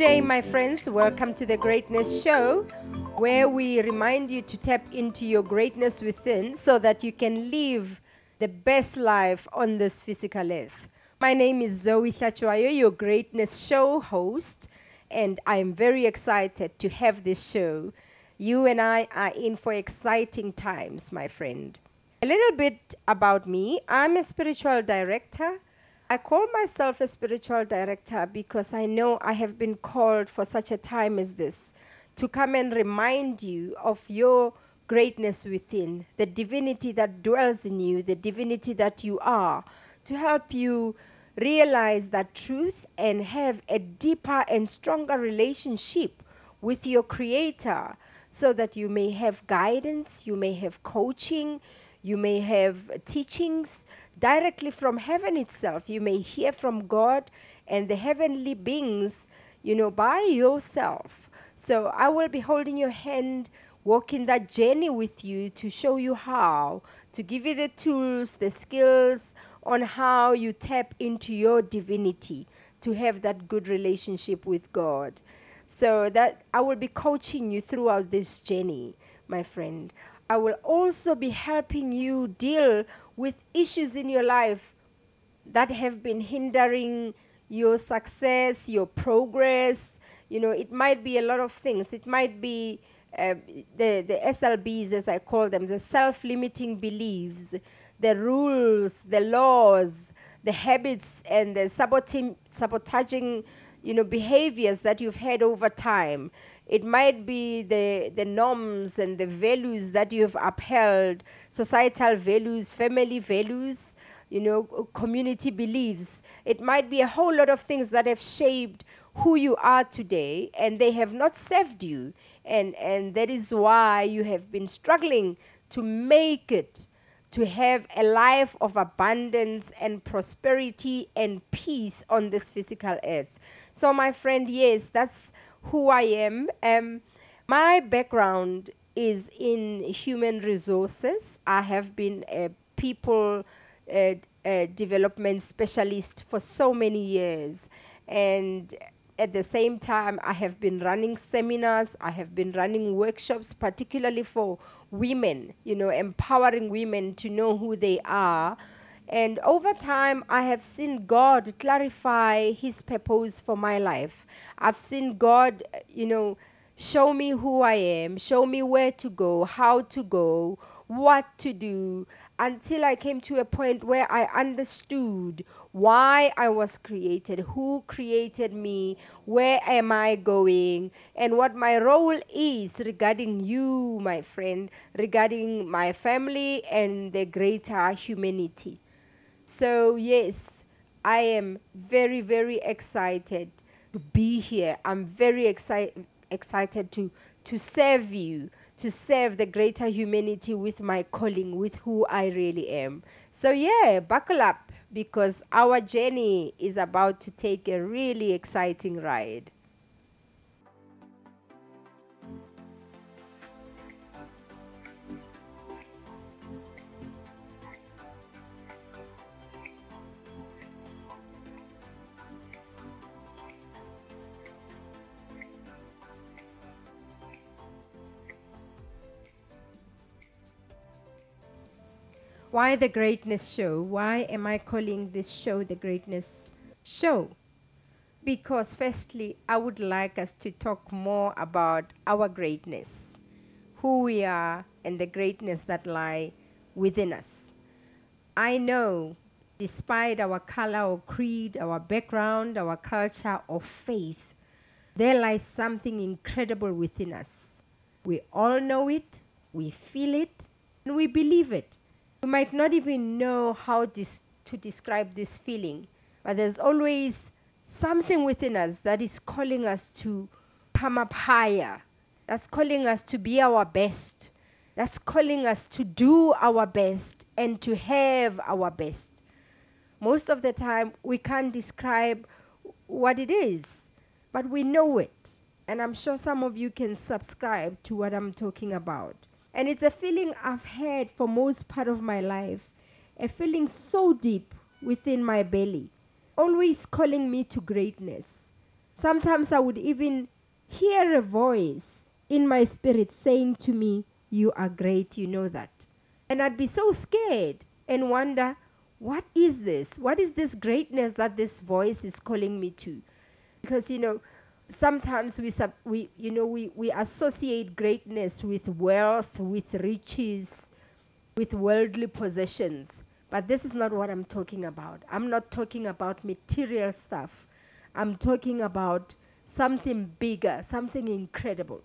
Day, my friends. Welcome to the Greatness Show, where we remind you to tap into your greatness within so that you can live the best life on this physical earth. My name is Zoe Tlachuayo, your Greatness Show host, and I am very excited to have this show. You and I are in for exciting times, my friend. A little bit about me I'm a spiritual director. I call myself a spiritual director because I know I have been called for such a time as this to come and remind you of your greatness within, the divinity that dwells in you, the divinity that you are, to help you realize that truth and have a deeper and stronger relationship with your creator so that you may have guidance, you may have coaching, you may have teachings directly from heaven itself. You may hear from God and the heavenly beings, you know, by yourself. So I will be holding your hand, walking that journey with you to show you how, to give you the tools, the skills on how you tap into your divinity to have that good relationship with God. So that I will be coaching you throughout this journey, my friend. I will also be helping you deal with issues in your life that have been hindering your success, your progress. You know, it might be a lot of things. It might be uh, the, the SLBs, as I call them, the self limiting beliefs, the rules, the laws, the habits, and the saboting, sabotaging you know behaviors that you've had over time. It might be the the norms and the values that you've upheld societal values family values you know community beliefs. It might be a whole lot of things that have shaped who you are today and they have not served you. And and that is why you have been struggling to make it to have a life of abundance and prosperity and peace on this physical earth. So, my friend, yes, that's who I am. Um, my background is in human resources. I have been a people uh, uh, development specialist for so many years. And at the same time, I have been running seminars, I have been running workshops, particularly for women, you know, empowering women to know who they are. And over time, I have seen God clarify His purpose for my life. I've seen God, you know, show me who I am, show me where to go, how to go, what to do, until I came to a point where I understood why I was created, who created me, where am I going, and what my role is regarding you, my friend, regarding my family and the greater humanity. So, yes, I am very, very excited to be here. I'm very excited excited to to serve you to serve the greater humanity with my calling with who i really am. So yeah buckle up because our journey is about to take a really exciting ride Why the Greatness Show? Why am I calling this show the Greatness Show? Because, firstly, I would like us to talk more about our greatness, who we are, and the greatness that lie within us. I know, despite our color or creed, our background, our culture or faith, there lies something incredible within us. We all know it, we feel it, and we believe it. We might not even know how dis- to describe this feeling, but there's always something within us that is calling us to come up higher, that's calling us to be our best, that's calling us to do our best and to have our best. Most of the time, we can't describe what it is, but we know it. And I'm sure some of you can subscribe to what I'm talking about. And it's a feeling I've had for most part of my life, a feeling so deep within my belly. always calling me to greatness. Sometimes I would even hear a voice in my spirit saying to me, You are great, you know that. And I'd be so scared and wonder, What is this? What is this greatness that this voice is calling me to? Because, you know, sometimes we, sub, we you know, we, we associate greatness with wealth, with riches, with worldly possessions. But this is not what I'm talking about. I'm not talking about material stuff. I'm talking about something bigger, something incredible.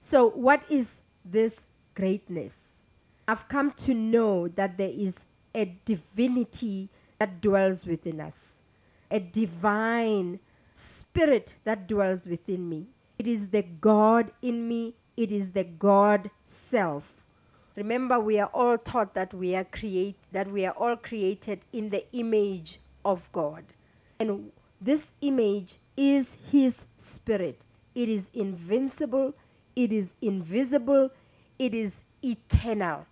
So, what is this greatness? I've come to know that there is a divinity that dwells within us, a divine spirit that dwells within me. It is the God in me, it is the God self Remember, we are all taught that we are create that we are all created in the image of God. And this image is his spirit. It is invincible, it is invisible, it is eternal,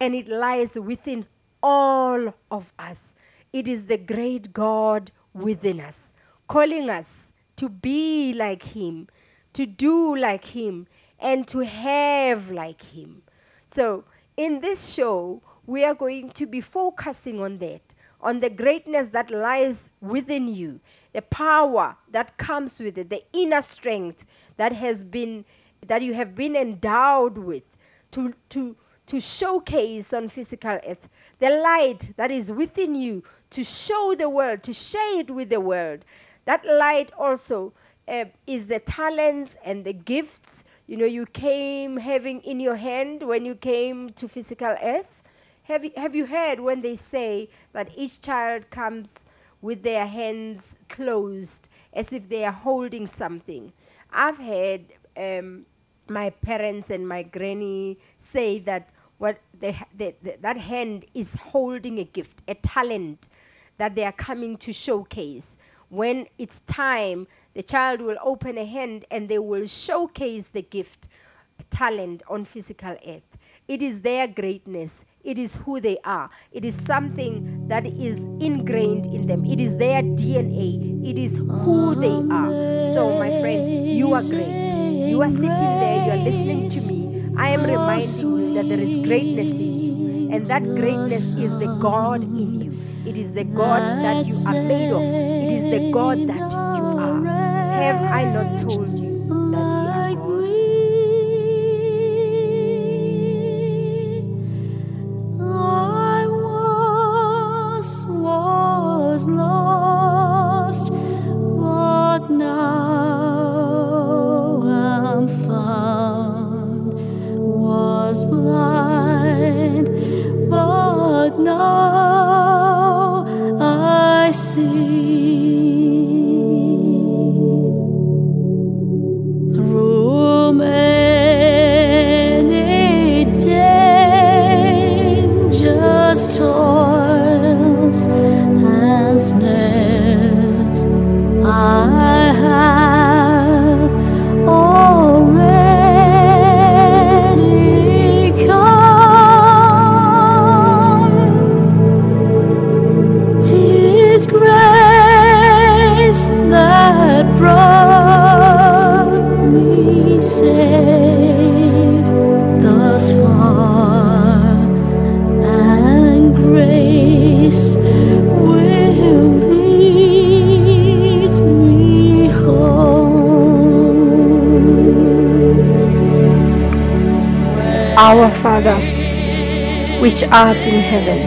and it lies within all of us. It is the great God within us, calling us to be like him, to do like him, and to have like him. So, in this show, we are going to be focusing on that, on the greatness that lies within you, the power that comes with it, the inner strength that has been that you have been endowed with to to to showcase on physical earth, the light that is within you to show the world, to share it with the world. That light also uh, is the talents and the gifts. You know you came having in your hand when you came to physical earth. Have you, have you heard when they say that each child comes with their hands closed as if they are holding something? I've heard um, my parents and my granny say that what they, they, they, that hand is holding a gift a talent that they are coming to showcase when it's time, the child will open a hand and they will showcase the gift, talent on physical earth. It is their greatness. It is who they are. It is something that is ingrained in them. It is their DNA. It is who they are. So, my friend, you are great. You are sitting there, you are listening to me. I am reminding you that there is greatness in you, and that greatness is the God in you. It is the God that you are made of. It is the God that you are. Have I not told you Our Father, which art in heaven,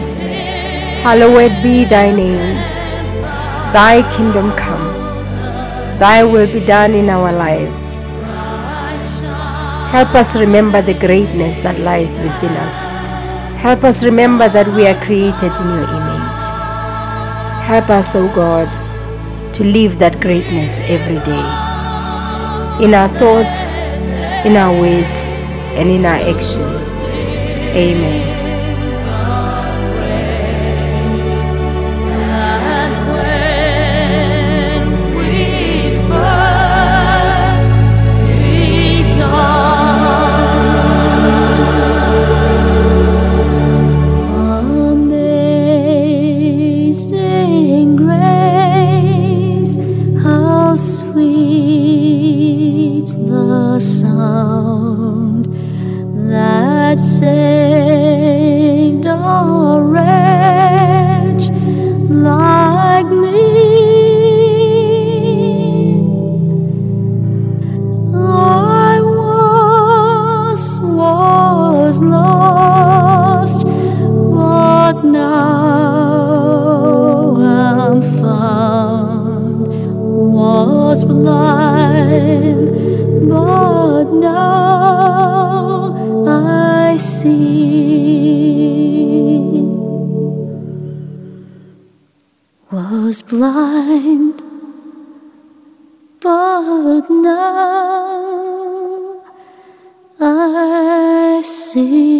hallowed be thy name. Thy kingdom come, thy will be done in our lives. Help us remember the greatness that lies within us. Help us remember that we are created in your image. Help us, O God, to live that greatness every day. In our thoughts, in our words, and in our actions. Amen. Blind, but now I see. Was blind, but now I see.